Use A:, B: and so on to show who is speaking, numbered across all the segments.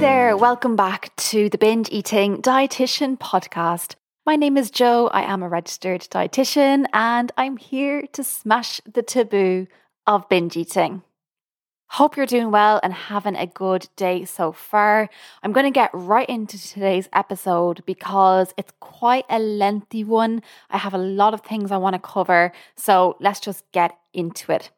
A: there, welcome back to the Binge Eating Dietitian podcast. My name is Joe, I am a registered dietitian, and I'm here to smash the taboo of binge eating. Hope you're doing well and having a good day so far. I'm going to get right into today's episode because it's quite a lengthy one. I have a lot of things I want to cover, so let's just get into it.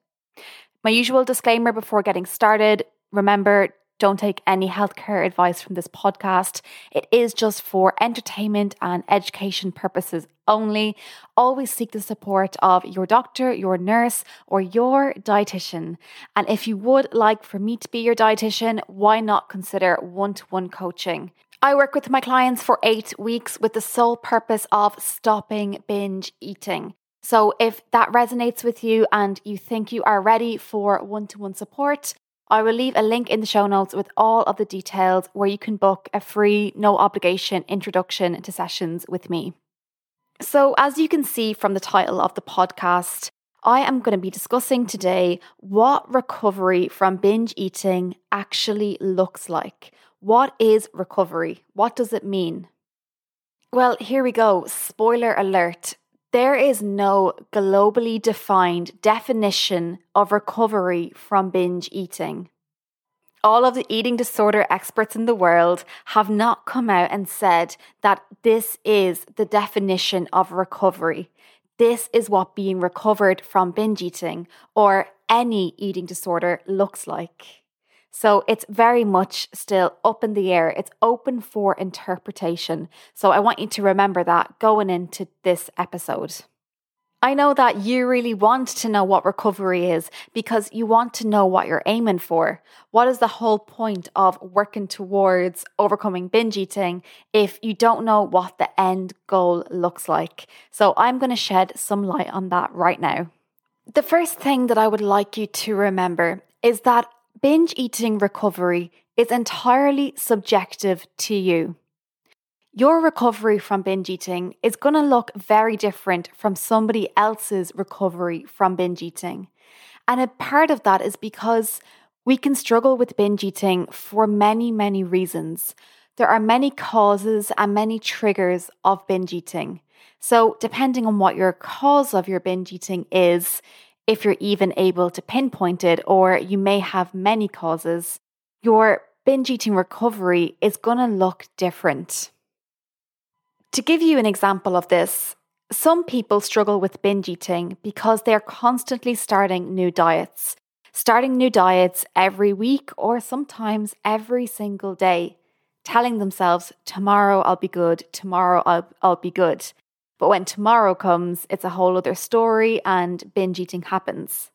A: My usual disclaimer before getting started remember, don't take any healthcare advice from this podcast. It is just for entertainment and education purposes only. Always seek the support of your doctor, your nurse, or your dietitian. And if you would like for me to be your dietitian, why not consider one to one coaching? I work with my clients for eight weeks with the sole purpose of stopping binge eating. So, if that resonates with you and you think you are ready for one to one support, I will leave a link in the show notes with all of the details where you can book a free, no obligation introduction to sessions with me. So, as you can see from the title of the podcast, I am going to be discussing today what recovery from binge eating actually looks like. What is recovery? What does it mean? Well, here we go. Spoiler alert. There is no globally defined definition of recovery from binge eating. All of the eating disorder experts in the world have not come out and said that this is the definition of recovery. This is what being recovered from binge eating or any eating disorder looks like. So it's very much still up in the air. It's open for interpretation. So I want you to remember that going into this episode. I know that you really want to know what recovery is because you want to know what you're aiming for. What is the whole point of working towards overcoming binge eating if you don't know what the end goal looks like? So I'm going to shed some light on that right now. The first thing that I would like you to remember is that binge eating recovery is entirely subjective to you. Your recovery from binge eating is going to look very different from somebody else's recovery from binge eating. And a part of that is because we can struggle with binge eating for many, many reasons. There are many causes and many triggers of binge eating. So, depending on what your cause of your binge eating is, if you're even able to pinpoint it, or you may have many causes, your binge eating recovery is going to look different. To give you an example of this, some people struggle with binge eating because they're constantly starting new diets, starting new diets every week or sometimes every single day, telling themselves, tomorrow I'll be good, tomorrow I'll, I'll be good. But when tomorrow comes, it's a whole other story and binge eating happens.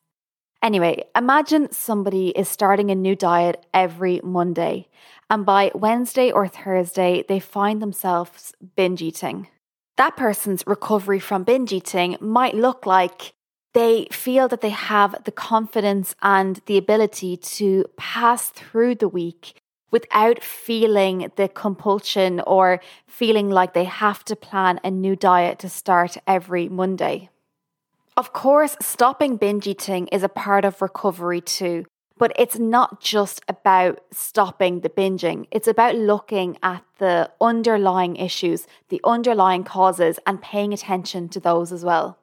A: Anyway, imagine somebody is starting a new diet every Monday, and by Wednesday or Thursday, they find themselves binge eating. That person's recovery from binge eating might look like they feel that they have the confidence and the ability to pass through the week without feeling the compulsion or feeling like they have to plan a new diet to start every Monday. Of course, stopping binge eating is a part of recovery too, but it's not just about stopping the binging. It's about looking at the underlying issues, the underlying causes, and paying attention to those as well.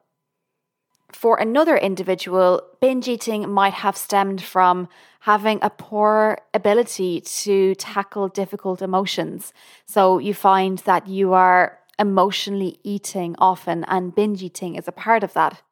A: For another individual, binge eating might have stemmed from having a poor ability to tackle difficult emotions. So you find that you are emotionally eating often, and binge eating is a part of that.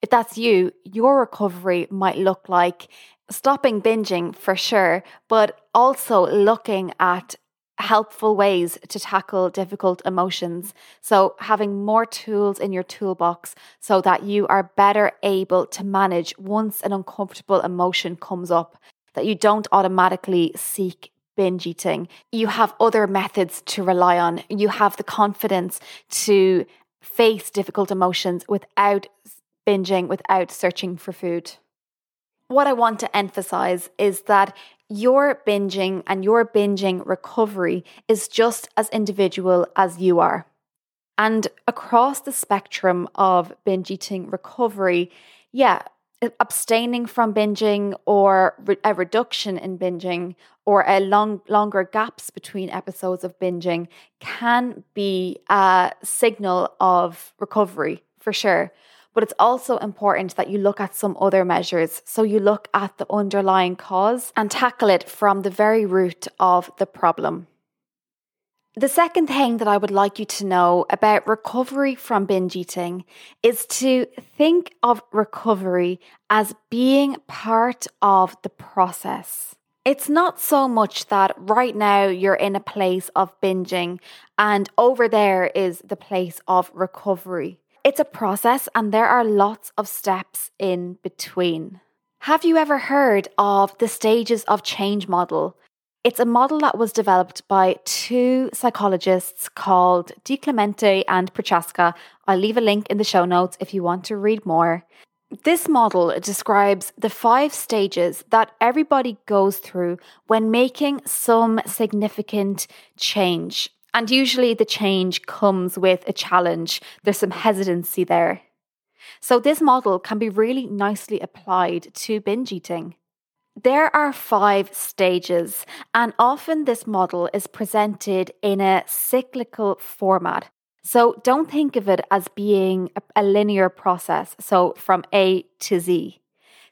A: If that's you, your recovery might look like stopping binging for sure, but also looking at helpful ways to tackle difficult emotions. So, having more tools in your toolbox so that you are better able to manage once an uncomfortable emotion comes up, that you don't automatically seek binge eating. You have other methods to rely on. You have the confidence to face difficult emotions without binging, without searching for food. What I want to emphasize is that your binging and your binging recovery is just as individual as you are. And across the spectrum of binge eating recovery, yeah, abstaining from binging or a reduction in binging or a long longer gaps between episodes of binging can be a signal of recovery for sure but it's also important that you look at some other measures so you look at the underlying cause and tackle it from the very root of the problem the second thing that I would like you to know about recovery from binge eating is to think of recovery as being part of the process. It's not so much that right now you're in a place of binging and over there is the place of recovery. It's a process and there are lots of steps in between. Have you ever heard of the stages of change model? It's a model that was developed by two psychologists called DiClemente and Prochaska. I'll leave a link in the show notes if you want to read more. This model describes the five stages that everybody goes through when making some significant change. And usually the change comes with a challenge, there's some hesitancy there. So, this model can be really nicely applied to binge eating. There are five stages, and often this model is presented in a cyclical format. So don't think of it as being a, linear process, so from A to Z.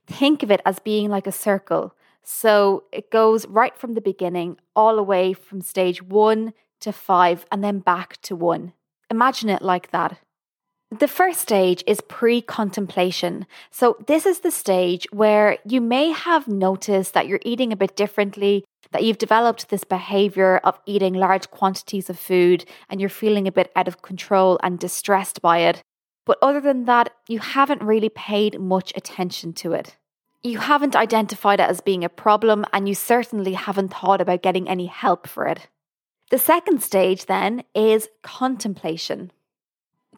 A: Think of it as being like a circle. So it goes right from the beginning, all the way from stage one to five, and then back to one. Imagine it like that. The first stage is pre contemplation. So, this is the stage where you may have noticed that you're eating a bit differently, that you've developed this behavior of eating large quantities of food and you're feeling a bit out of control and distressed by it. But other than that, you haven't really paid much attention to it. You haven't identified it as being a problem, and you certainly haven't thought about getting any help for it. The second stage then is contemplation.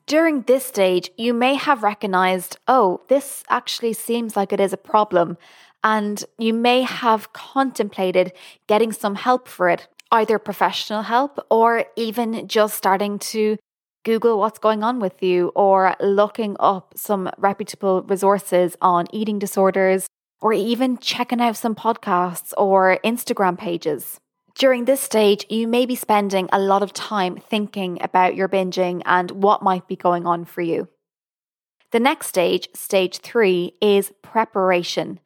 A: During this stage, you may have recognized, oh, this actually seems like it is a problem. And you may have contemplated getting some help for it, either professional help or even just starting to Google what's going on with you or looking up some reputable resources on eating disorders or even checking out some podcasts or Instagram pages. During this stage, you may be spending a lot of time thinking about your binging and what might be going on for you. The next stage, stage three, is preparation.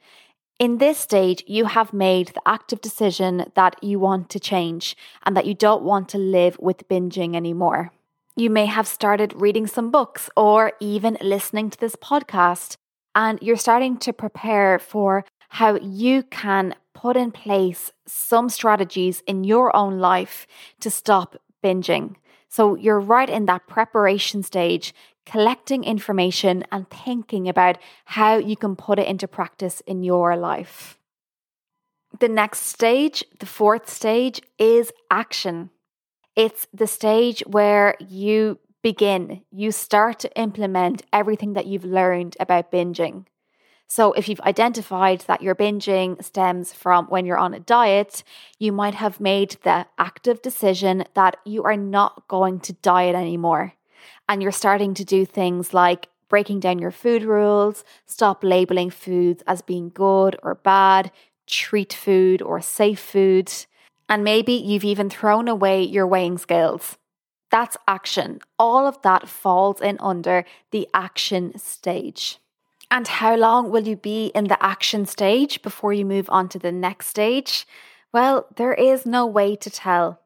A: In this stage, you have made the active decision that you want to change and that you don't want to live with binging anymore. You may have started reading some books or even listening to this podcast, and you're starting to prepare for how you can put in place some strategies in your own life to stop binging. So you're right in that preparation stage, collecting information and thinking about how you can put it into practice in your life. The next stage, the fourth stage, is action. It's the stage where you begin, you start to implement everything that you've learned about binging. So, if you've identified that your binging stems from when you're on a diet, you might have made the active decision that you are not going to diet anymore. And you're starting to do things like breaking down your food rules, stop labeling foods as being good or bad, treat food or safe food. And maybe you've even thrown away your weighing scales. That's action. All of that falls in under the action stage. And how long will you be in the action stage before you move on to the next stage? Well, there is no way to tell.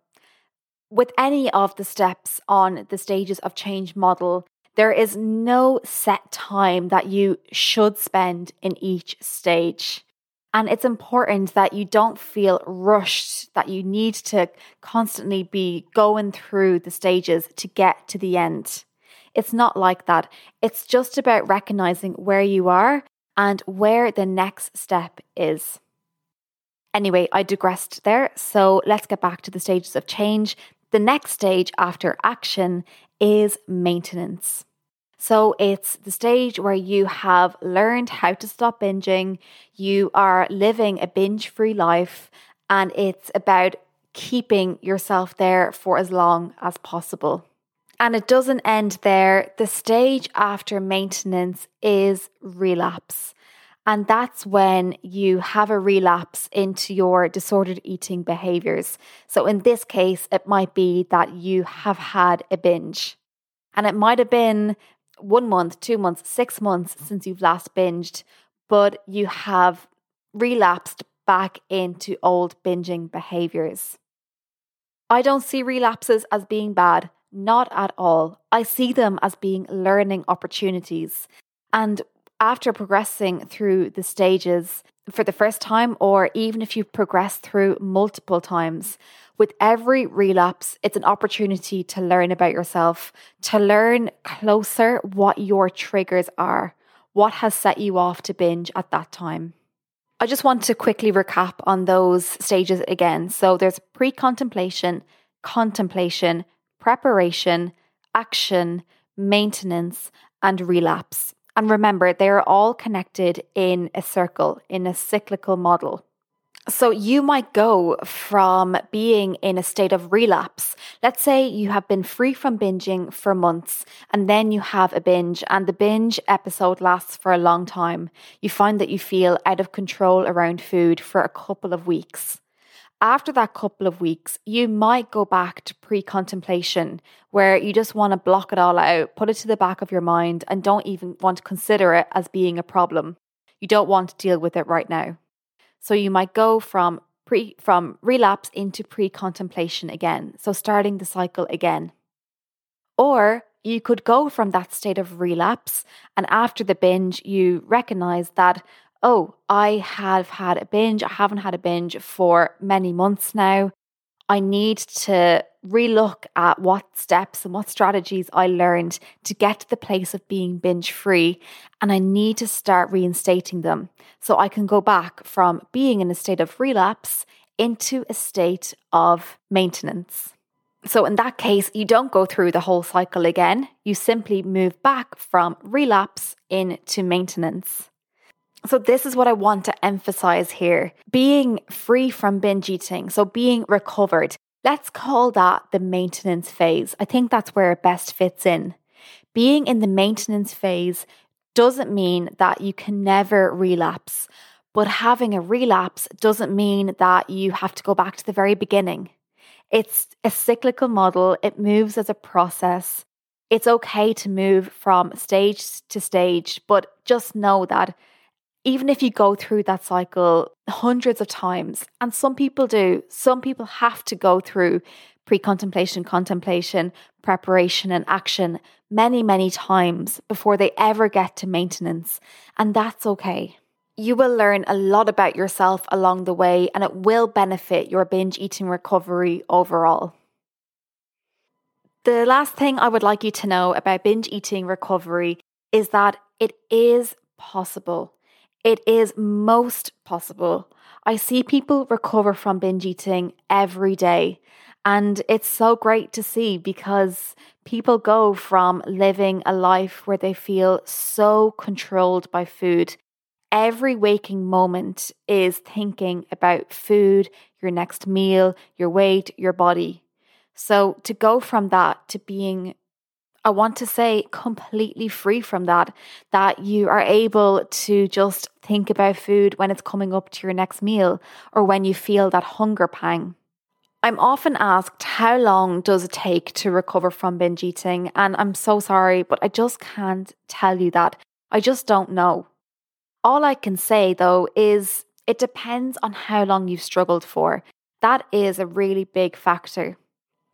A: With any of the steps on the stages of change model, there is no set time that you should spend in each stage. And it's important that you don't feel rushed, that you need to constantly be going through the stages to get to the end. It's not like that. It's just about recognizing where you are and where the next step is. Anyway, I digressed there. So let's get back to the stages of change. The next stage after action is maintenance. So it's the stage where you have learned how to stop binging, you are living a binge free life, and it's about keeping yourself there for as long as possible. And it doesn't end there. The stage after maintenance is relapse. And that's when you have a relapse into your disordered eating behaviors. So, in this case, it might be that you have had a binge. And it might have been one month, two months, six months since you've last binged, but you have relapsed back into old binging behaviors. I don't see relapses as being bad, not at all. I see them as being learning opportunities. And after progressing through the stages for the first time, or even if you progress through multiple times, with every relapse, it's an opportunity to learn about yourself, to learn closer what your triggers are, what has set you off to binge at that time. I just want to quickly recap on those stages again. So there's pre contemplation, contemplation, preparation, action, maintenance, and relapse. And remember, they are all connected in a circle, in a cyclical model. So you might go from being in a state of relapse. Let's say you have been free from binging for months and then you have a binge and the binge episode lasts for a long time. You find that you feel out of control around food for a couple of weeks. After that couple of weeks, you might go back to pre contemplation where you just want to block it all out, put it to the back of your mind, and don't even want to consider it as being a problem. You don't want to deal with it right now. So you might go from pre from relapse into pre-contemplation again. So starting the cycle again. Or you could go from that state of relapse and after the binge you recognize that oh, I have had a binge, I haven't had a binge for many months now. I need to relook at what steps and what strategies I learned to get to the place of being binge free. And I need to start reinstating them so I can go back from being in a state of relapse into a state of maintenance. So, in that case, you don't go through the whole cycle again. You simply move back from relapse into maintenance. So, this is what I want to emphasize here being free from binge eating, so being recovered. Let's call that the maintenance phase. I think that's where it best fits in. Being in the maintenance phase doesn't mean that you can never relapse, but having a relapse doesn't mean that you have to go back to the very beginning. It's a cyclical model, it moves as a process. It's okay to move from stage to stage, but just know that even if you go through that cycle hundreds of times, and some people do, some people have to go through pre contemplation, contemplation, preparation, and action many, many times before they ever get to maintenance. And that's okay. You will learn a lot about yourself along the way, and it will benefit your binge eating recovery overall. The last thing I would like you to know about binge eating recovery is that it is possible. It is most possible. I see people recover from binge eating every day. And it's so great to see because people go from living a life where they feel so controlled by food. Every waking moment is thinking about food, your next meal, your weight, your body. So to go from that to being I want to say completely free from that, that you are able to just think about food when it's coming up to your next meal or when you feel that hunger pang. I'm often asked, how long does it take to recover from binge eating? And I'm so sorry, but I just can't tell you that. I just don't know. All I can say though is it depends on how long you've struggled for. That is a really big factor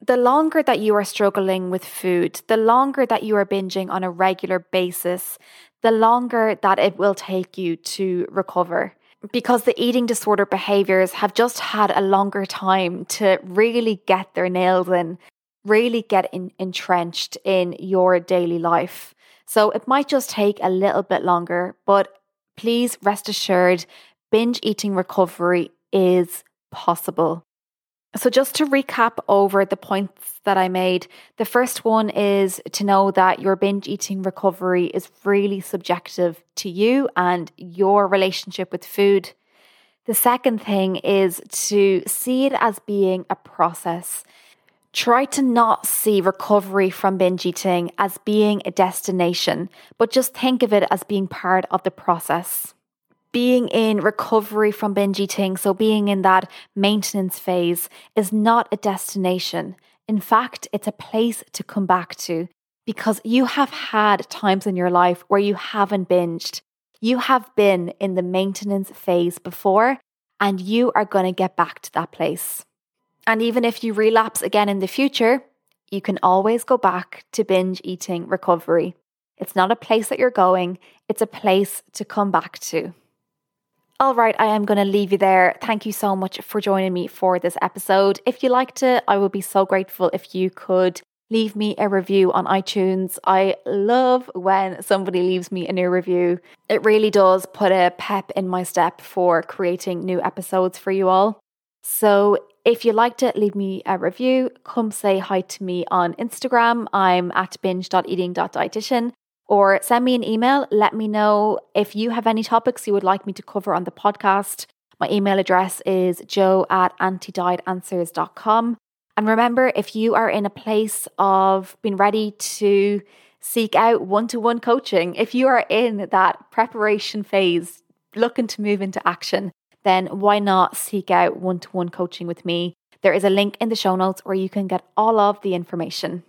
A: the longer that you are struggling with food, the longer that you are binging on a regular basis, the longer that it will take you to recover. Because the eating disorder behaviors have just had a longer time to really get their nails in, really get in, entrenched in your daily life. So it might just take a little bit longer, but please rest assured binge eating recovery is possible. So, just to recap over the points that I made, the first one is to know that your binge eating recovery is really subjective to you and your relationship with food. The second thing is to see it as being a process. Try to not see recovery from binge eating as being a destination, but just think of it as being part of the process. Being in recovery from binge eating, so being in that maintenance phase, is not a destination. In fact, it's a place to come back to because you have had times in your life where you haven't binged. You have been in the maintenance phase before, and you are going to get back to that place. And even if you relapse again in the future, you can always go back to binge eating recovery. It's not a place that you're going, it's a place to come back to. All right, I am going to leave you there. Thank you so much for joining me for this episode. If you liked it, I would be so grateful if you could leave me a review on iTunes. I love when somebody leaves me a new review. It really does put a pep in my step for creating new episodes for you all. So, if you liked it, leave me a review. Come say hi to me on Instagram. I'm at binge.eating.dietitian or send me an email. Let me know if you have any topics you would like me to cover on the podcast. My email address is joe at antidietanswers.com. And remember, if you are in a place of being ready to seek out one to one coaching, if you are in that preparation phase, looking to move into action, then why not seek out one to one coaching with me? There is a link in the show notes where you can get all of the information.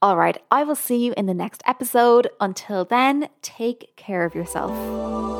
A: All right, I will see you in the next episode. Until then, take care of yourself.